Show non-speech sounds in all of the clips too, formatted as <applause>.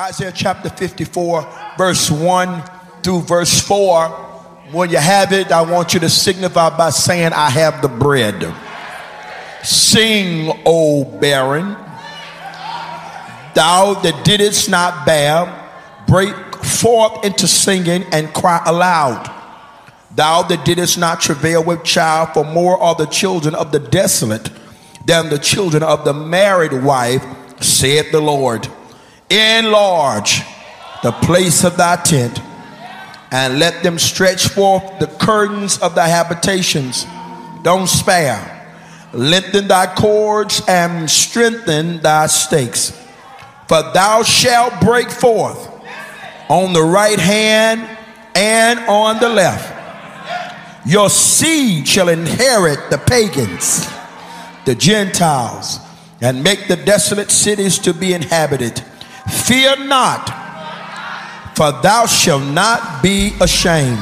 Isaiah chapter 54, verse 1 through verse 4. When you have it, I want you to signify by saying, I have the bread. Sing, O barren, thou that didst not bear, break forth into singing and cry aloud. Thou that didst not travail with child, for more are the children of the desolate than the children of the married wife, saith the Lord. Enlarge the place of thy tent, and let them stretch forth the curtains of thy habitations. Don't spare. Lengthen thy cords and strengthen thy stakes. For thou shalt break forth on the right hand and on the left. Your seed shall inherit the pagans, the Gentiles, and make the desolate cities to be inhabited. Fear not, for thou shalt not be ashamed,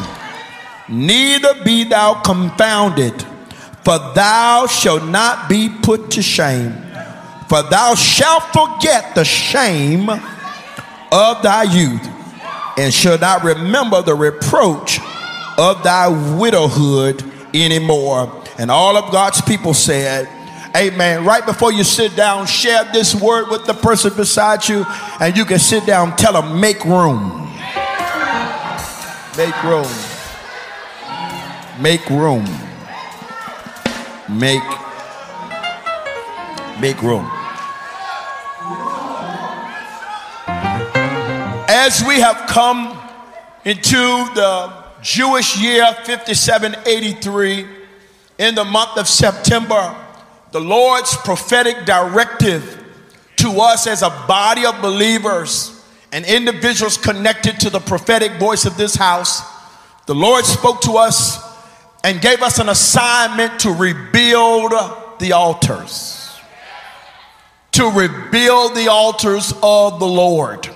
neither be thou confounded, for thou shalt not be put to shame. For thou shalt forget the shame of thy youth, and shall not remember the reproach of thy widowhood anymore. And all of God's people said, Amen. Right before you sit down, share this word with the person beside you, and you can sit down. Tell them, make room. Make room. Make room. Make make room. As we have come into the Jewish year 5783 in the month of September, the Lord's prophetic directive to us as a body of believers and individuals connected to the prophetic voice of this house, the Lord spoke to us and gave us an assignment to rebuild the altars. To rebuild the altars of the Lord.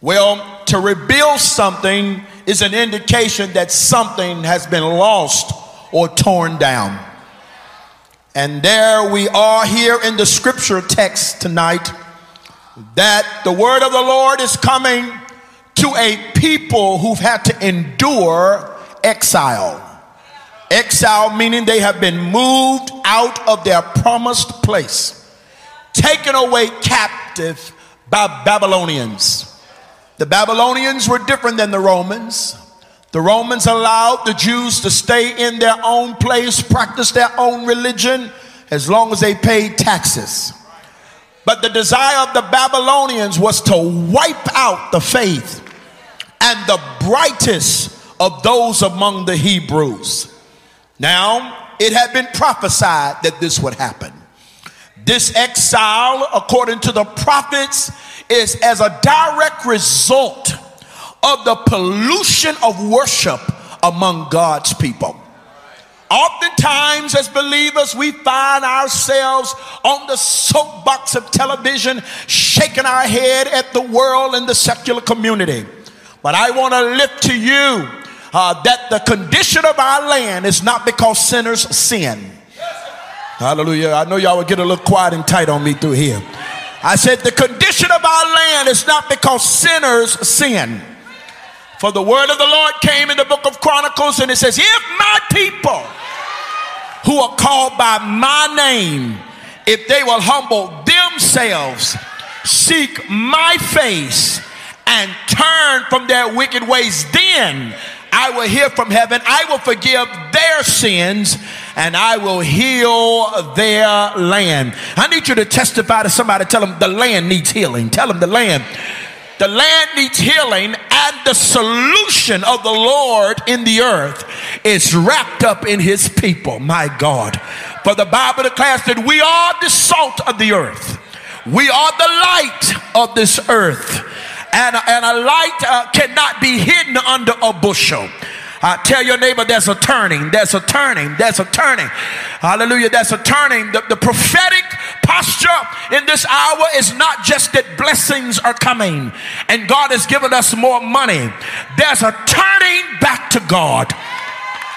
Well, to rebuild something is an indication that something has been lost or torn down. And there we are here in the scripture text tonight that the word of the Lord is coming to a people who've had to endure exile. Exile meaning they have been moved out of their promised place, taken away captive by Babylonians. The Babylonians were different than the Romans. The Romans allowed the Jews to stay in their own place, practice their own religion, as long as they paid taxes. But the desire of the Babylonians was to wipe out the faith and the brightest of those among the Hebrews. Now, it had been prophesied that this would happen. This exile, according to the prophets, is as a direct result of the pollution of worship among God's people. Oftentimes, as believers, we find ourselves on the soapbox of television, shaking our head at the world and the secular community. But I want to lift to you uh, that the condition of our land is not because sinners sin. Hallelujah. I know y'all would get a little quiet and tight on me through here. I said, the condition of our land is not because sinners sin. For the word of the Lord came in the book of Chronicles and it says, If my people who are called by my name, if they will humble themselves, seek my face, and turn from their wicked ways, then I will hear from heaven, I will forgive their sins, and I will heal their land. I need you to testify to somebody, tell them the land needs healing. Tell them the land the land needs healing, and the solution of the Lord in the earth is wrapped up in his people. My God. For the Bible declares that we are the salt of the earth, we are the light of this earth. And, and a light uh, cannot be hidden under a bushel. Uh, tell your neighbor there's a turning, there's a turning, there's a turning. Hallelujah, there's a turning. The, the prophetic posture in this hour is not just that blessings are coming and God has given us more money, there's a turning back to God.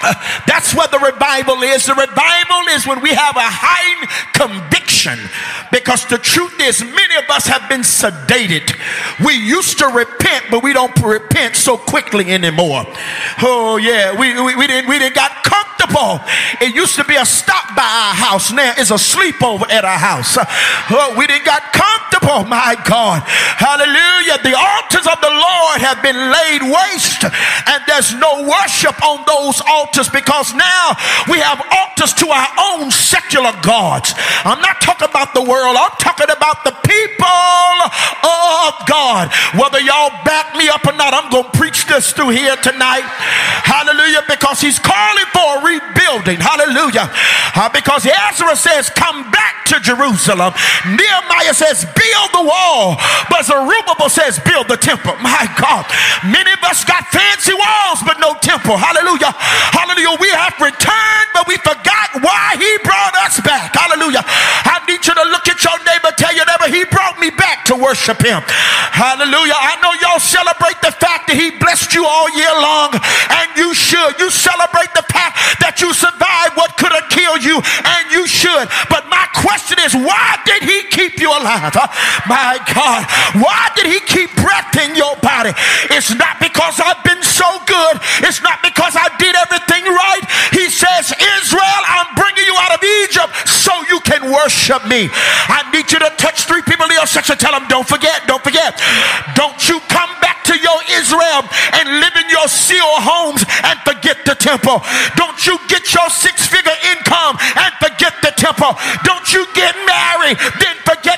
Uh, that's what the revival is. The revival is when we have a high conviction because the truth is, many of us have been sedated. We used to repent, but we don't repent so quickly anymore. Oh yeah, we, we, we didn't we didn't got comfortable. It used to be a stop by our house. Now it's a sleepover at our house. Oh, we didn't got comfortable. Oh my God, Hallelujah! The altars of the Lord have been laid waste, and there's no worship on those altars because now we have altars to our own secular gods. I'm not talking about the world. I'm talking about the people of God. Whether y'all back me up or not, I'm going to preach this through here tonight. Hallelujah. Because he's calling for a rebuilding. Hallelujah. Uh, because Ezra says, come back to Jerusalem. Nehemiah says, build the wall. But Zerubbabel says, build the temple. My God. Many of us got fancy walls, but no temple. Hallelujah. Hallelujah. We have returned, but we forgot why he brought us back. Hallelujah. I need you to look at your neighbor, tell your neighbor, he brought me back to worship him. Hallelujah. I know y'all celebrate the fact that he blessed you all year long, and you should. You celebrate the fact that you survived what could have killed you, and you should. But my question is, why did he keep you alive? Uh, my God, why did he keep breath in your body? It's not because I've been so good, it's not because I did everything right. He says, Israel, I'm bringing you out of Egypt so you can worship me. I need you to touch three people in your section. Tell them, don't forget, don't forget. Don't you come back to your Israel and live in your seal homes and forget the temple. Don't you get your six figure income and forget the temple. Don't you get married, then forget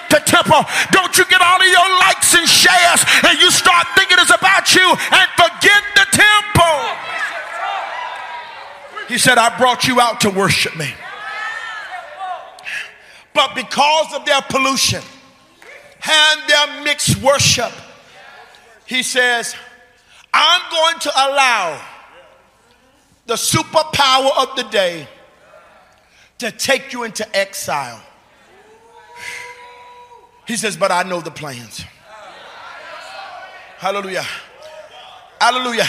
temple. Don't you get all of your likes and shares and you start thinking it's about you and forget the temple. He said, I brought you out to worship me. But because of their pollution and their mixed worship, he says, I'm going to allow the superpower of the day to take you into exile. He says, But I know the plans. Hallelujah. Hallelujah.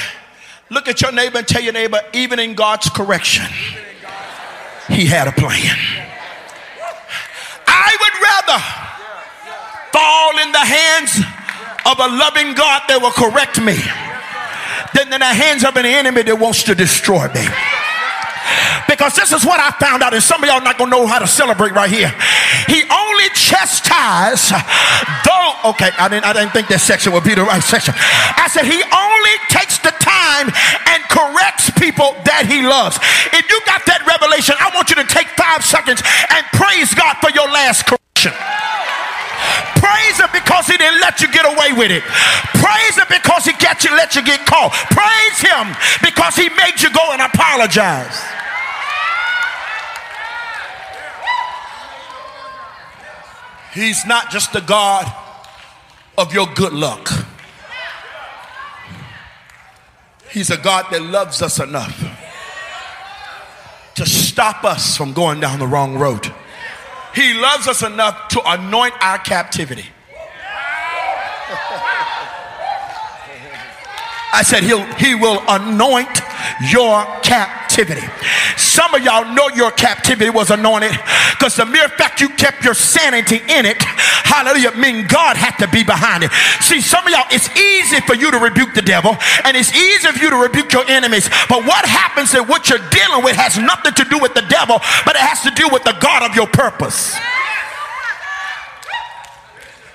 Look at your neighbor and tell your neighbor, even in God's correction, He had a plan. I would rather fall in the hands of a loving God that will correct me than in the hands of an enemy that wants to destroy me. Because this is what I found out, and some of y'all not gonna know how to celebrate right here. He chastised though. Okay, I didn't I didn't think that section would be the right section. I said he only takes the time and corrects people that he loves. If you got that revelation, I want you to take five seconds and praise God for your last correction. Praise him because he didn't let you get away with it. Praise him because he got you, let you get caught. Praise him because he made you go and apologize. He's not just the God of your good luck. He's a God that loves us enough to stop us from going down the wrong road. He loves us enough to anoint our captivity. I said he'll he will anoint your captivity. Some of y'all know your captivity was anointed because the mere fact you kept your sanity in it, hallelujah, mean God had to be behind it. See, some of y'all, it's easy for you to rebuke the devil and it's easy for you to rebuke your enemies. But what happens that what you're dealing with has nothing to do with the devil, but it has to do with the God of your purpose.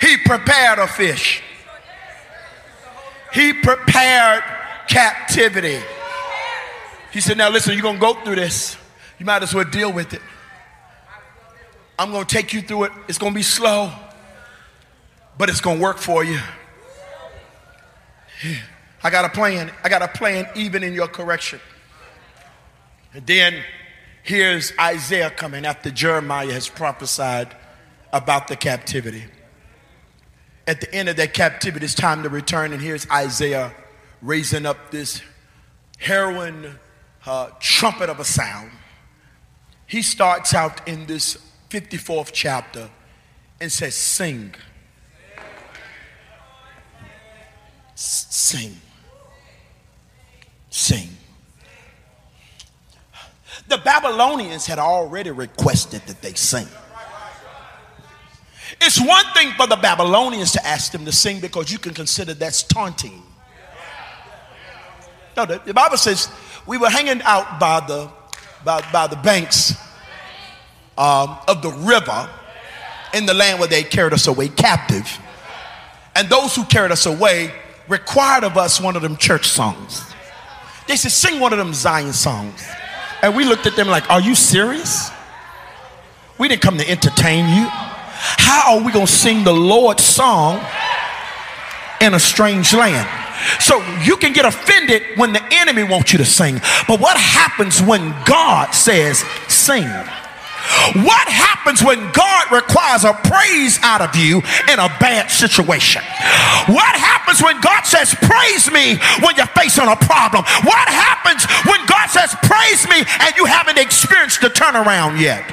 He prepared a fish. He prepared captivity. He said, Now listen, you're going to go through this. You might as well deal with it. I'm going to take you through it. It's going to be slow, but it's going to work for you. I got a plan. I got a plan even in your correction. And then here's Isaiah coming after Jeremiah has prophesied about the captivity at the end of that captivity, it's time to return. And here's Isaiah raising up this heroin uh, trumpet of a sound. He starts out in this 54th chapter and says, Sing. Sing. Sing. The Babylonians had already requested that they sing. It's one thing for the Babylonians to ask them to sing because you can consider that's taunting. No, the, the Bible says we were hanging out by the by, by the banks um, of the river in the land where they carried us away captive. And those who carried us away required of us one of them church songs. They said, sing one of them Zion songs. And we looked at them like, are you serious? We didn't come to entertain you. How are we going to sing the Lord's song in a strange land? So you can get offended when the enemy wants you to sing. But what happens when God says, sing? What happens when God requires a praise out of you in a bad situation? What happens when God says, Praise me when you're facing a problem? What happens when God says, Praise me and you haven't experienced the turnaround yet?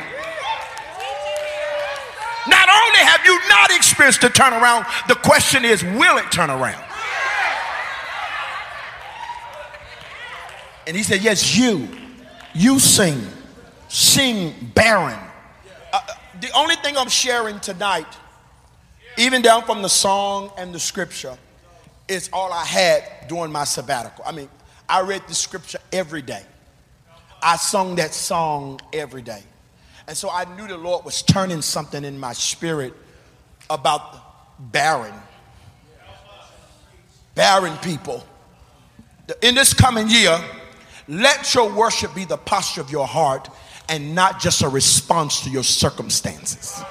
Not only have you not experienced the turnaround, the question is, will it turn around? And he said, Yes, you, you sing, sing barren. Uh, uh, the only thing I'm sharing tonight, even down from the song and the scripture, is all I had during my sabbatical. I mean, I read the scripture every day, I sung that song every day. And so I knew the Lord was turning something in my spirit about barren, barren people. In this coming year, let your worship be the posture of your heart and not just a response to your circumstances.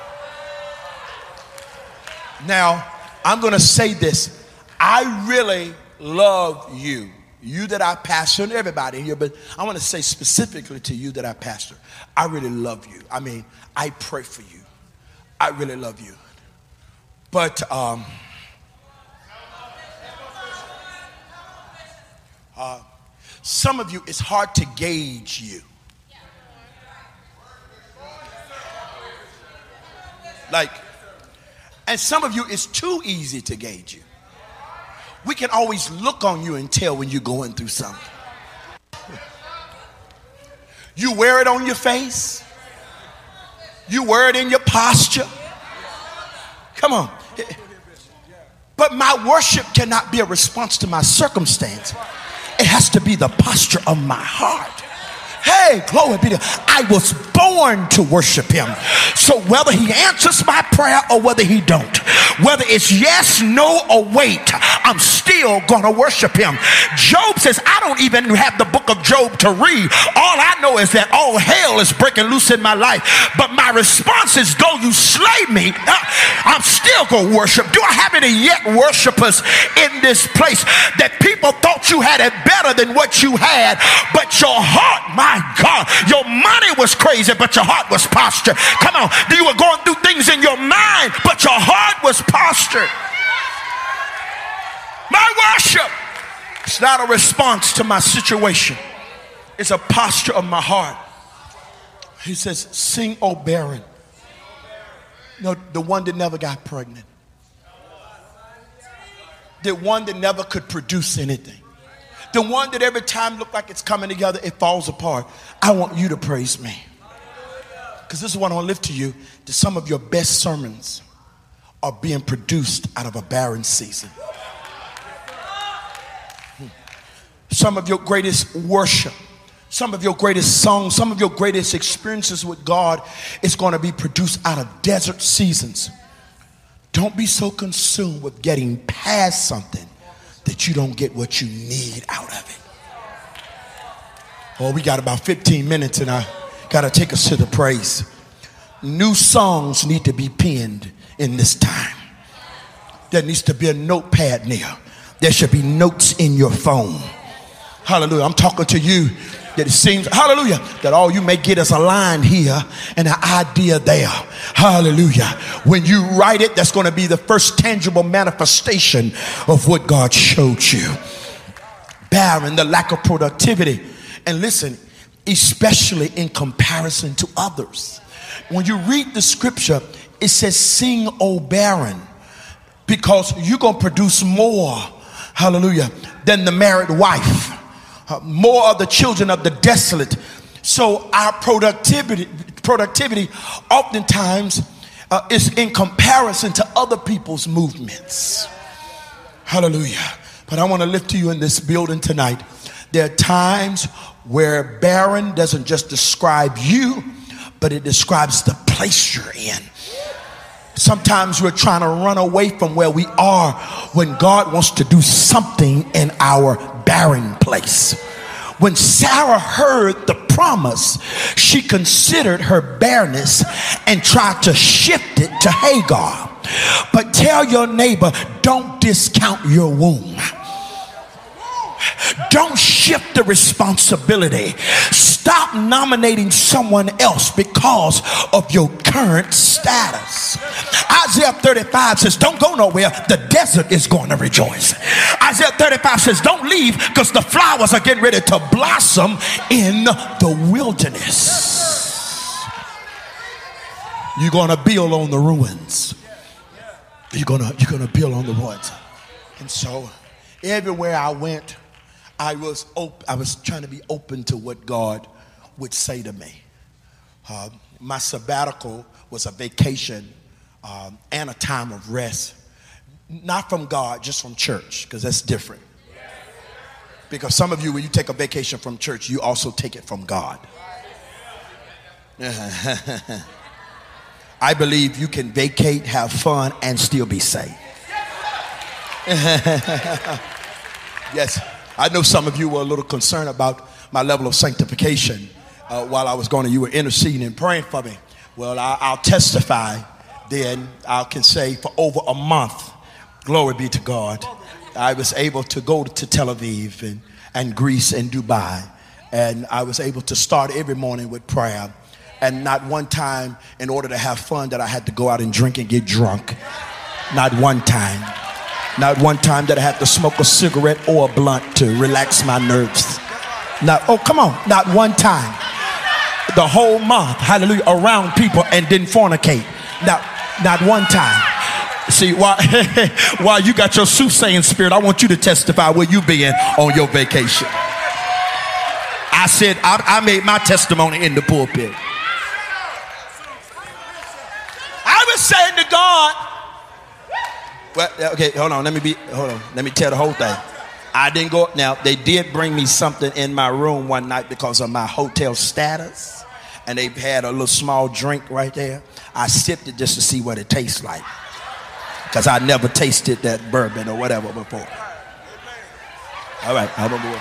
Now, I'm going to say this. I really love you. You that I pastor, and everybody here, but I want to say specifically to you that I pastor. I really love you. I mean, I pray for you. I really love you. But um, uh, some of you, it's hard to gauge you. Like, and some of you, it's too easy to gauge you. We can always look on you and tell when you're going through something. You wear it on your face, you wear it in your posture. Come on. But my worship cannot be a response to my circumstance. It has to be the posture of my heart. Hey, glory be to I was born to worship him. So whether he answers my prayer or whether he don't, whether it's yes, no, or wait, I'm still gonna worship him. Job says, I don't even have the book of Job to read. All I know is that all hell is breaking loose in my life. But my response is, though you slay me, uh, I'm still gonna worship. Do I have any yet worshipers in this place that people thought you had it better than what you had, but your heart, my God, your money was crazy, but your heart was postured. Come on, you were going through things in your mind, but your heart was postured. My worship is not a response to my situation, it's a posture of my heart. He says, Sing, O barren. No, the one that never got pregnant, the one that never could produce anything the one that every time look like it's coming together, it falls apart. I want you to praise me. Because this is what I want to lift to you that some of your best sermons are being produced out of a barren season. Some of your greatest worship, some of your greatest songs, some of your greatest experiences with God is going to be produced out of desert seasons. Don't be so consumed with getting past something that you don't get what you need out of it. Oh, we got about 15 minutes and I got to take us to the praise. New songs need to be penned in this time. There needs to be a notepad near. There should be notes in your phone. Hallelujah. I'm talking to you that it seems, hallelujah, that all you may get is a line here and an idea there. Hallelujah. When you write it, that's going to be the first tangible manifestation of what God showed you. Barren, the lack of productivity. And listen, especially in comparison to others. When you read the scripture, it says, Sing, O barren, because you're going to produce more, hallelujah, than the married wife more of the children of the desolate. So our productivity, productivity, oftentimes, uh, is in comparison to other people's movements. Hallelujah. But I want to lift to you in this building tonight. There are times where barren doesn't just describe you, but it describes the place you're in. Sometimes we're trying to run away from where we are when God wants to do something in our barren place. When Sarah heard the promise, she considered her barrenness and tried to shift it to Hagar. But tell your neighbor, don't discount your womb. Don't shift the responsibility. Stop nominating someone else because of your current status. Isaiah 35 says, Don't go nowhere. The desert is going to rejoice. Isaiah 35 says, Don't leave because the flowers are getting ready to blossom in the wilderness. You're going to build on the ruins. You're going to, you're going to build on the ruins. And so, everywhere I went, I was, op- I was trying to be open to what God would say to me. Uh, my sabbatical was a vacation um, and a time of rest, not from God, just from church, because that's different. Because some of you, when you take a vacation from church, you also take it from God. <laughs> I believe you can vacate, have fun, and still be saved. <laughs> yes. I know some of you were a little concerned about my level of sanctification uh, while I was going to, you were interceding and praying for me. Well, I, will testify then, I can say for over a month, glory be to God, I was able to go to Tel Aviv and, and Greece and Dubai. And I was able to start every morning with prayer. And not one time, in order to have fun, that I had to go out and drink and get drunk. Not one time. Not one time that I had to smoke a cigarette or a blunt to relax my nerves. Not, oh, come on, not one time. The whole month, hallelujah, around people and didn't fornicate. Not, not one time. See, while, <laughs> while you got your soothsaying spirit, I want you to testify where you been on your vacation. I said, I, I made my testimony in the pulpit. I was saying to God, well, okay, hold on. Let me be. Hold on. Let me tell the whole thing. I didn't go. Now they did bring me something in my room one night because of my hotel status, and they had a little small drink right there. I sipped it just to see what it tastes like, because I never tasted that bourbon or whatever before. All right, I'm gonna move.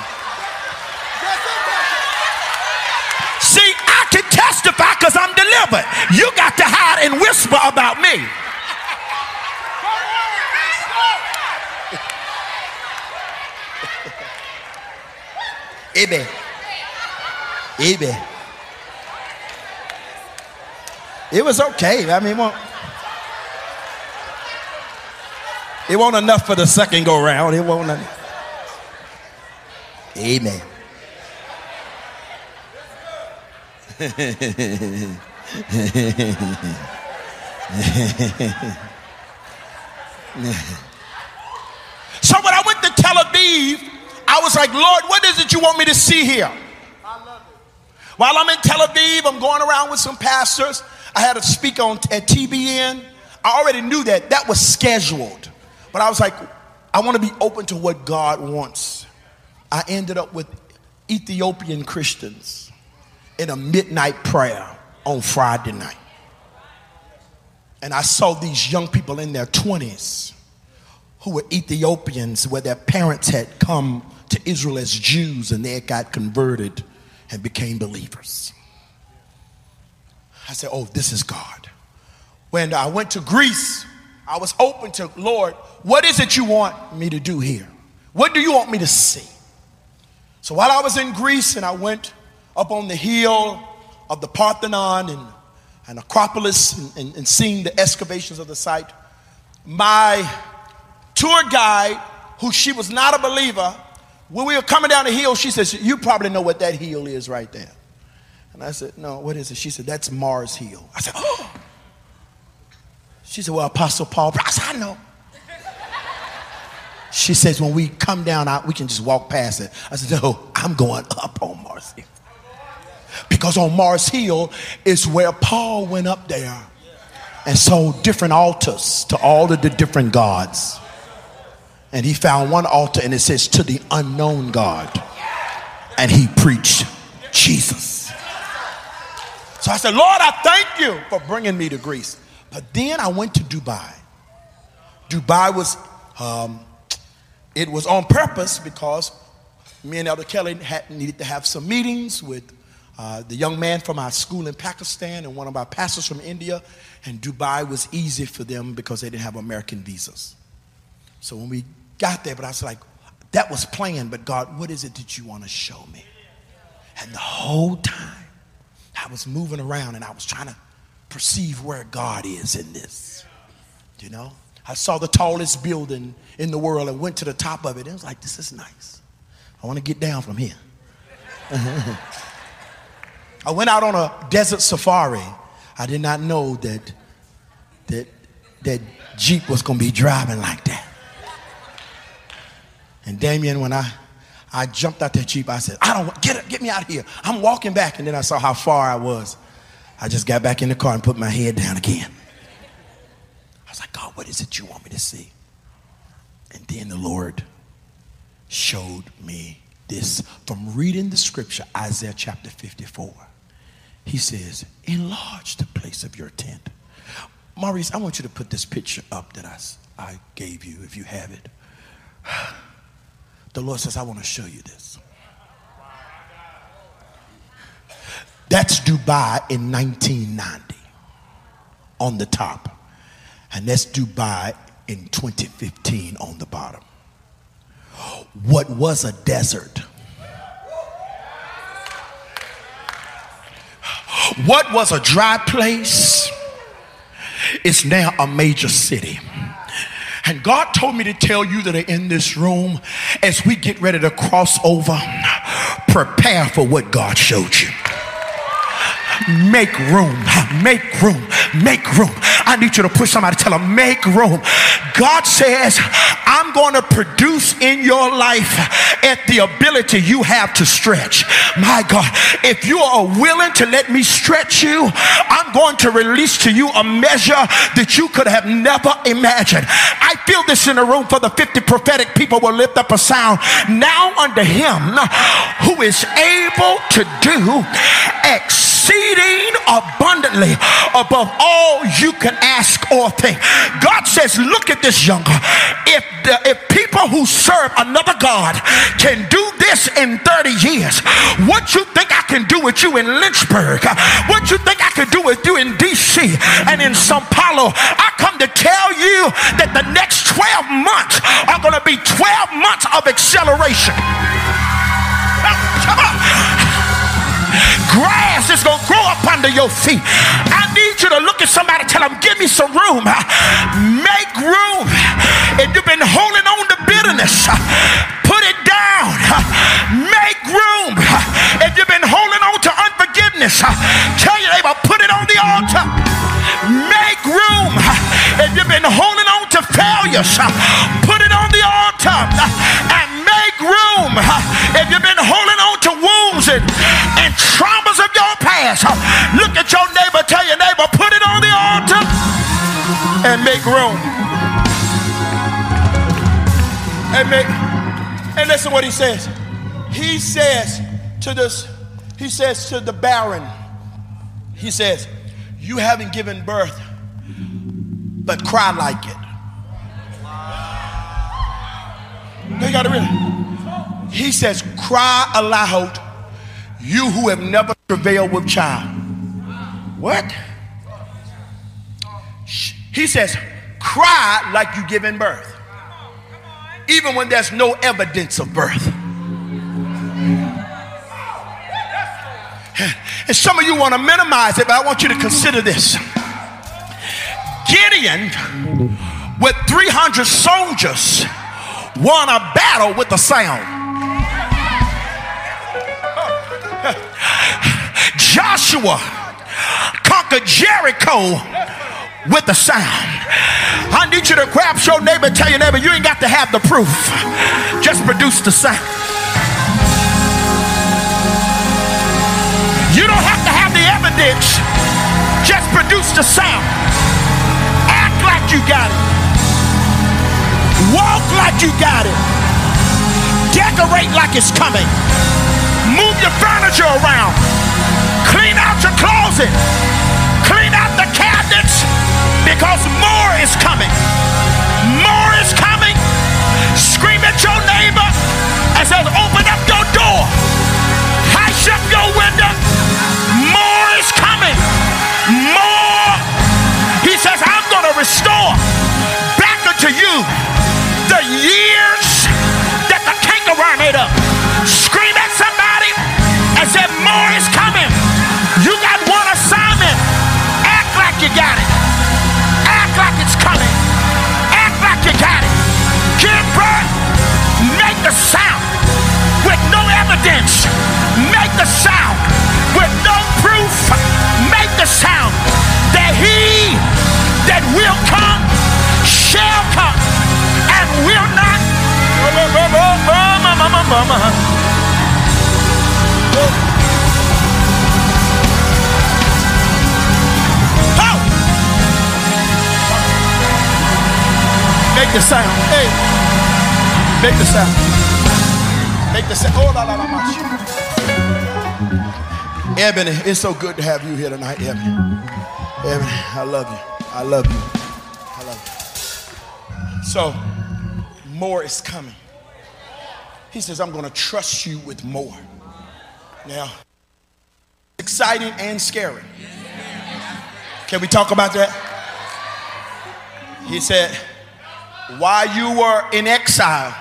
See, I can testify because I'm delivered. You got to hide and whisper about me. Amen. Amen. It was okay. I mean, well, it wasn't enough for the second go round. It wasn't enough. Amen. <laughs> so when I went to Tel Aviv, I was like, Lord, what is it you want me to see here? I love it. While I'm in Tel Aviv, I'm going around with some pastors. I had to speak on at TBN. I already knew that that was scheduled, but I was like, I want to be open to what God wants. I ended up with Ethiopian Christians in a midnight prayer on Friday night. And I saw these young people in their 20s who were Ethiopians, where their parents had come to Israel as Jews and they got converted and became believers. I said, Oh, this is God. When I went to Greece, I was open to, Lord, what is it you want me to do here? What do you want me to see? So while I was in Greece and I went up on the hill of the Parthenon and, and Acropolis and, and, and seeing the excavations of the site, my tour guide, who she was not a believer, when we were coming down the hill, she says, You probably know what that hill is right there. And I said, No, what is it? She said, That's Mars Hill. I said, Oh. She said, Well, Apostle Paul. I said, I know. She says, When we come down, we can just walk past it. I said, No, I'm going up on Mars Hill. Because on Mars Hill is where Paul went up there and saw different altars to all of the different gods. And he found one altar and it says, To the unknown God. And he preached Jesus. So I said, Lord, I thank you for bringing me to Greece. But then I went to Dubai. Dubai was, um, it was on purpose because me and Elder Kelly had needed to have some meetings with uh, the young man from our school in Pakistan and one of our pastors from India. And Dubai was easy for them because they didn't have American visas. So when we got there, but I was like, that was planned, but God, what is it that you want to show me? And the whole time I was moving around and I was trying to perceive where God is in this. You know? I saw the tallest building in the world and went to the top of it. It was like, this is nice. I want to get down from here. <laughs> I went out on a desert safari. I did not know that that that Jeep was gonna be driving like that. And Damien, when I I jumped out that Jeep, I said, I don't get get me out of here. I'm walking back. And then I saw how far I was. I just got back in the car and put my head down again. I was like, God, what is it you want me to see? And then the Lord showed me this from reading the scripture, Isaiah chapter 54. He says, enlarge the place of your tent. Maurice, I want you to put this picture up that I, I gave you if you have it. The Lord says, I want to show you this. That's Dubai in 1990 on the top. And that's Dubai in 2015 on the bottom. What was a desert? What was a dry place is now a major city. And God told me to tell you that are in this room as we get ready to cross over, prepare for what God showed you. Make room, make room, make room. I need you to push somebody, tell them, make room. God says, I'm going to produce in your life at the ability you have to stretch. My God, if you are willing to let me stretch you, I'm going to release to you a measure that you could have never imagined. I feel this in the room for the 50 prophetic people will lift up a sound now unto him who is able to do exceedingly exceeding abundantly above all you can ask or think. God says, Look at this, younger. If, the, if people who serve another God can do this in 30 years, what you think I can do with you in Lynchburg? What you think I can do with you in DC and in Sao Paulo? I come to tell you that the next 12 months are going to be 12 months of acceleration. Grass is going to grow up under your feet. I need you to look at somebody, tell them, give me some room. Make room. If you've been holding on to bitterness, put it down. Make room. If you've been holding on to unforgiveness, tell your neighbor, put it on the altar. Make room. If you've been holding on to failures, put it on the altar and make room. If you've been holding and traumas of your past, look at your neighbor, tell your neighbor, put it on the altar and make room. And make and listen what he says. He says to this, he says to the barren, he says, You haven't given birth, but cry like it. They got to read. He says, Cry aloud, you who have never travailed with child. What? He says, Cry like you're giving birth, even when there's no evidence of birth. And some of you want to minimize it, but I want you to consider this. Gideon, with 300 soldiers, won a battle with a sound. Joshua conquered Jericho with a sound. I need you to grab your neighbor tell your neighbor you ain't got to have the proof, just produce the sound. You don't have to have the evidence, just produce the sound. Act like you got it. Walk like you got it. Decorate like it's coming. Your furniture around. Clean out your closet. Clean out the cabinets because more is coming. More is coming. Scream at your neighbor and says, open oh, the sound with no proof. Make the sound that he that will come shall come and will not. Oh! Make the sound. Hey. Make the sound. Make the sound. Oh, la, la, la, Ebony, it's so good to have you here tonight, Ebony. Ebony, I love you. I love you. I love you. So, more is coming. He says, I'm going to trust you with more. Now, exciting and scary. Can we talk about that? He said, while you were in exile,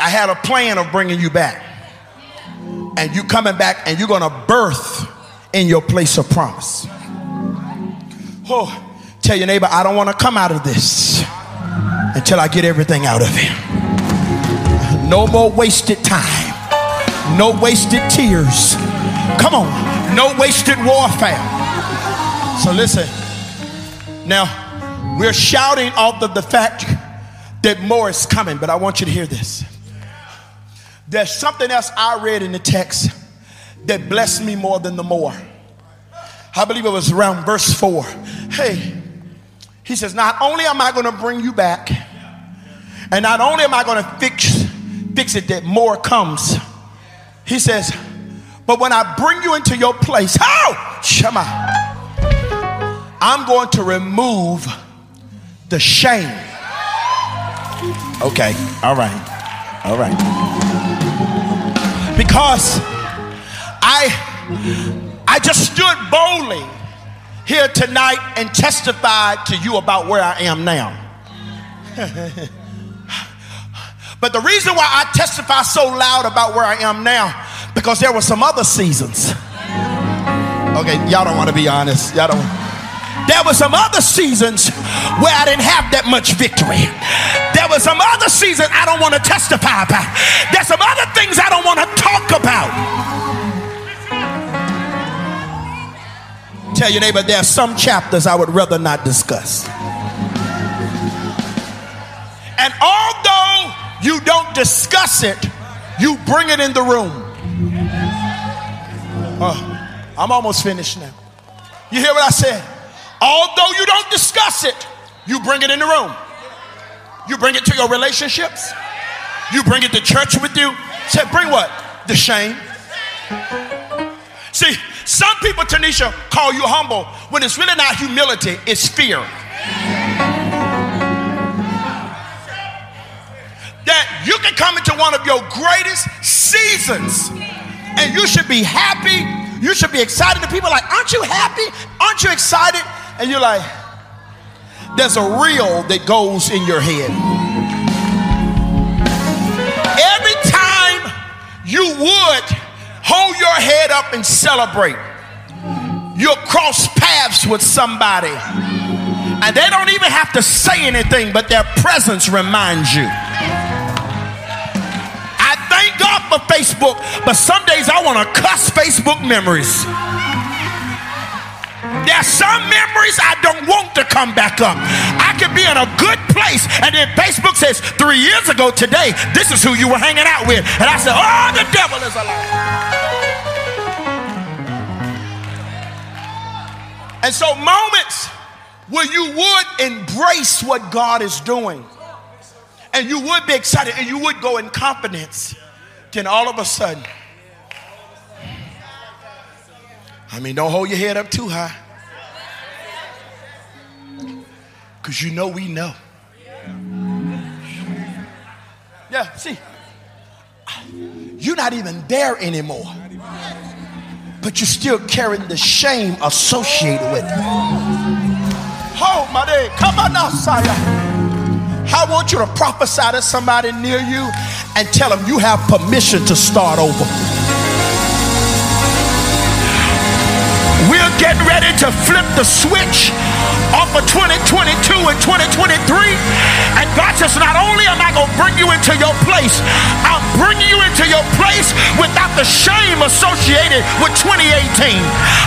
I had a plan of bringing you back. And you coming back and you're going to birth in your place of promise. Oh, tell your neighbor, I don't want to come out of this until I get everything out of it. No more wasted time. No wasted tears. Come on. No wasted warfare. So listen. Now, we're shouting off of the fact that more is coming, but I want you to hear this. There's something else I read in the text that blessed me more than the more. I believe it was around verse 4. Hey, he says, Not only am I going to bring you back, and not only am I going to fix, fix it that more comes, he says, but when I bring you into your place, oh, how? Shema, I'm going to remove the shame. Okay, all right, all right. Because I I just stood boldly here tonight and testified to you about where I am now. <laughs> but the reason why I testify so loud about where I am now, because there were some other seasons. Okay, y'all don't want to be honest. Y'all don't. There were some other seasons where I didn't have that much victory. There were some other seasons I don't want to testify about. There's some other things I don't want to talk about. Tell your neighbor, there are some chapters I would rather not discuss. And although you don't discuss it, you bring it in the room. Oh, I'm almost finished now. You hear what I said? Although you don't discuss it, you bring it in the room. You bring it to your relationships. You bring it to church with you. Say, bring what? The shame. See, some people, Tanisha, call you humble when it's really not humility, it's fear. That you can come into one of your greatest seasons and you should be happy. You should be excited. And people are like, aren't you happy? Aren't you excited? And you're like, there's a reel that goes in your head. Every time you would hold your head up and celebrate, you'll cross paths with somebody. And they don't even have to say anything, but their presence reminds you. I thank God for Facebook, but some days I want to cuss Facebook memories. There's some memories I don't want to come back up. I could be in a good place, and then Facebook says, three years ago today, this is who you were hanging out with. And I said, oh, the devil is alive. And so moments where you would embrace what God is doing and you would be excited and you would go in confidence, then all of a sudden, I mean, don't hold your head up too high. Because you know we know. Yeah, see, you're not even there anymore. But you're still carrying the shame associated with it. Oh, my day. Come on now, Saya. I want you to prophesy to somebody near you and tell them you have permission to start over. We're getting ready to flip the switch off of 2022 and 2023. And God says, not only am I going to bring you into your place, I'm bringing you into your place without the shame associated with 2018.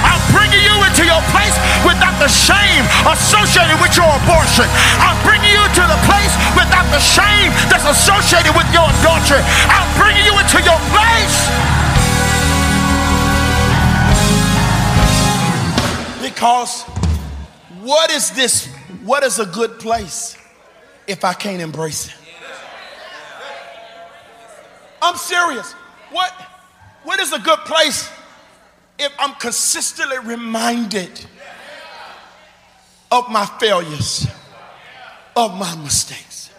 I'm bringing you into your place without the shame associated with your abortion. I'm bringing you to the place without the shame that's associated with your adultery. I'm bringing you into your place. Because what is this? What is a good place if I can't embrace it? I'm serious. What, what is a good place if I'm consistently reminded of my failures, of my mistakes?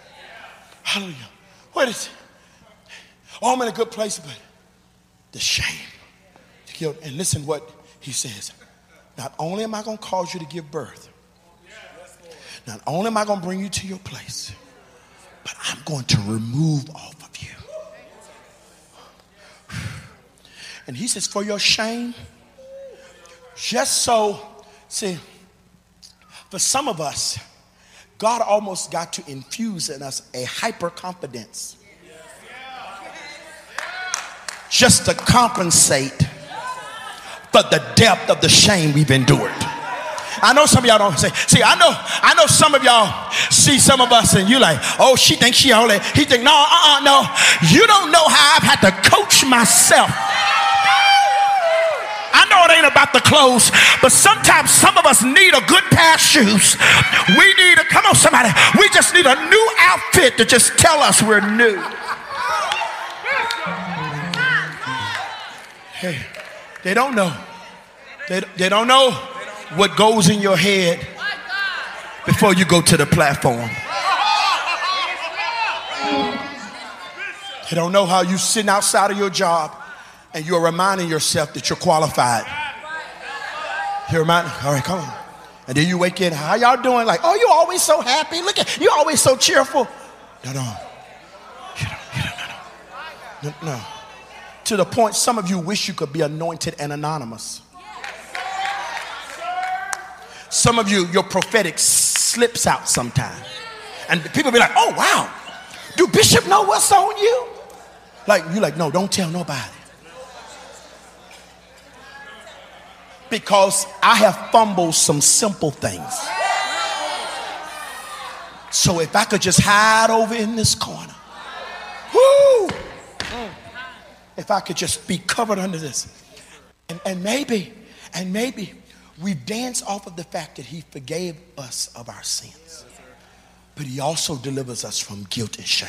Hallelujah. What is it? Oh, I'm in a good place, but the shame. the guilt. And listen what he says. Not only am I going to cause you to give birth, not only am I going to bring you to your place, but I'm going to remove off of you. And he says, for your shame, just so, see, for some of us, God almost got to infuse in us a hyper confidence just to compensate for the depth of the shame we've endured. I know some of y'all don't say, see, I know, I know some of y'all see some of us and you like, oh, she thinks she all that. He think, no, uh-uh, no. You don't know how I've had to coach myself. I know it ain't about the clothes, but sometimes some of us need a good pair of shoes. We need a, come on, somebody, we just need a new outfit to just tell us we're new. Hey. They don't know. They, they don't know what goes in your head before you go to the platform. They don't know how you sitting outside of your job and you're reminding yourself that you're qualified. You're reminding, all right, come on. And then you wake in, how y'all doing? Like, oh, you're always so happy. Look at, you're always so cheerful. No, no. You don't, you don't, no, no. no to the point some of you wish you could be anointed and anonymous. Some of you, your prophetic slips out sometime. And people be like, oh, wow. Do Bishop know what's on you? Like, you're like, no, don't tell nobody. Because I have fumbled some simple things. So if I could just hide over in this corner. Whoo! if I could just be covered under this. And, and maybe, and maybe we dance off of the fact that he forgave us of our sins, but he also delivers us from guilt and shame.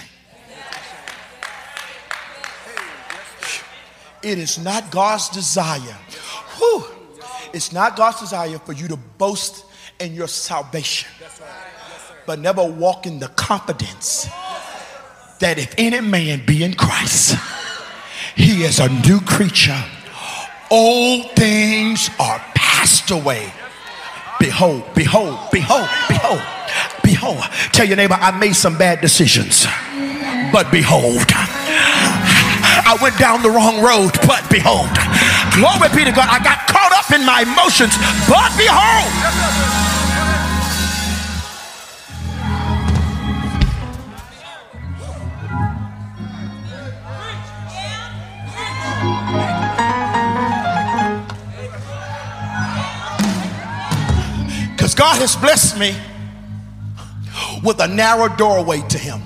It is not God's desire. Whew, it's not God's desire for you to boast in your salvation, but never walk in the confidence that if any man be in Christ, he is a new creature. Old things are away. Behold, behold, behold, behold, behold. Tell your neighbor, I made some bad decisions, but behold. I went down the wrong road, but behold. Glory be to God. I got caught up in my emotions, but behold. God has blessed me with a narrow doorway to Him.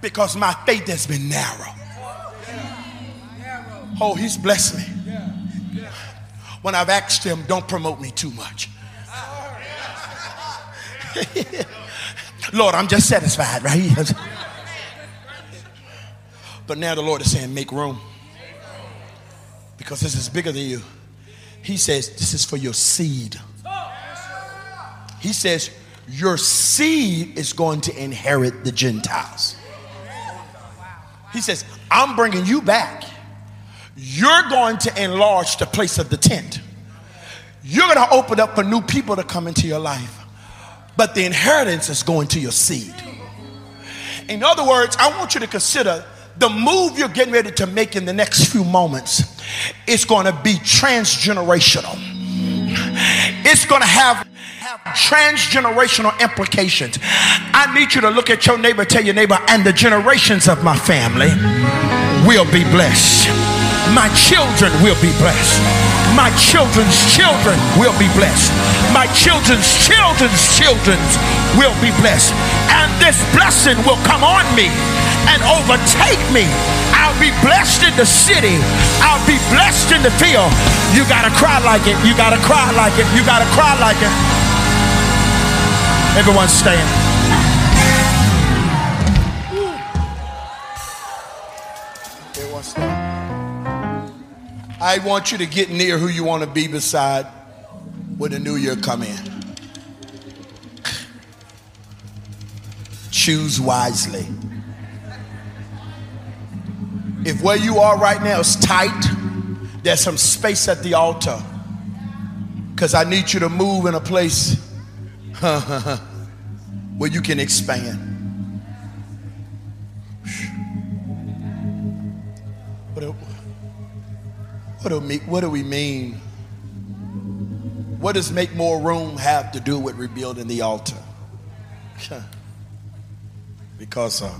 Because my faith has been narrow. Oh, He's blessed me when I've asked him, don't promote me too much. <laughs> Lord, I'm just satisfied, right? <laughs> but now the Lord is saying, make room. Because this is bigger than you. He says, this is for your seed. He says, your seed is going to inherit the Gentiles. He says, I'm bringing you back. You're going to enlarge the place of the tent. You're going to open up for new people to come into your life. But the inheritance is going to your seed. In other words, I want you to consider the move you're getting ready to make in the next few moments is going to be transgenerational. It's going to have transgenerational implications. I need you to look at your neighbor, tell your neighbor, and the generations of my family will be blessed. My children will be blessed. My children's children will be blessed. My children's children's children will be blessed. And this blessing will come on me and overtake me. I'll be blessed in the city. I'll be blessed in the field. You gotta cry like it. You gotta cry like it. You gotta cry like it. Everyone stand. Everyone stand. I want you to get near who you want to be beside when the new year come in. Choose wisely. If where you are right now is tight, there's some space at the altar. Because I need you to move in a place <laughs> where you can expand. What do, what, do we, what do we mean? What does make more room have to do with rebuilding the altar? <laughs> because uh,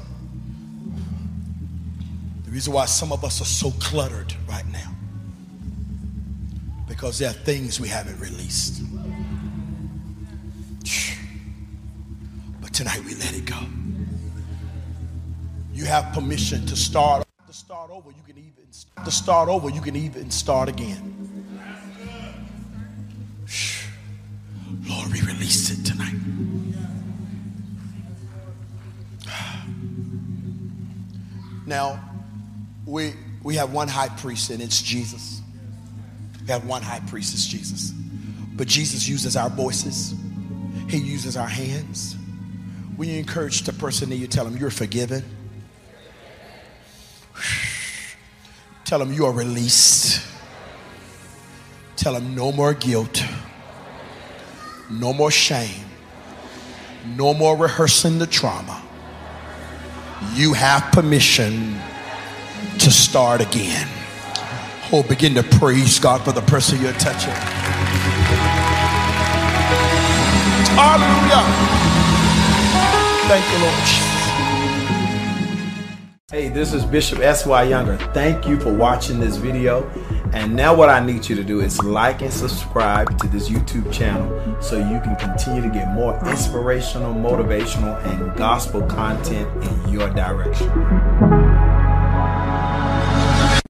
the reason why some of us are so cluttered right now because there are things we haven't released. But tonight we let it go. You have permission to start to start over. You can even to start over. You can even start again. Lord, we release it tonight. Now, we we have one high priest, and it's Jesus. We have one high priest, it's Jesus. But Jesus uses our voices. He uses our hands. When you encourage the person that you tell them you're forgiven, tell them you are released. Tell them no more guilt, no more shame, no more rehearsing the trauma. You have permission to start again. Oh, begin to praise God for the person you're touching. Hallelujah. Thank you, Lord. Hey, this is Bishop S.Y. Younger. Thank you for watching this video. And now, what I need you to do is like and subscribe to this YouTube channel so you can continue to get more inspirational, motivational, and gospel content in your direction.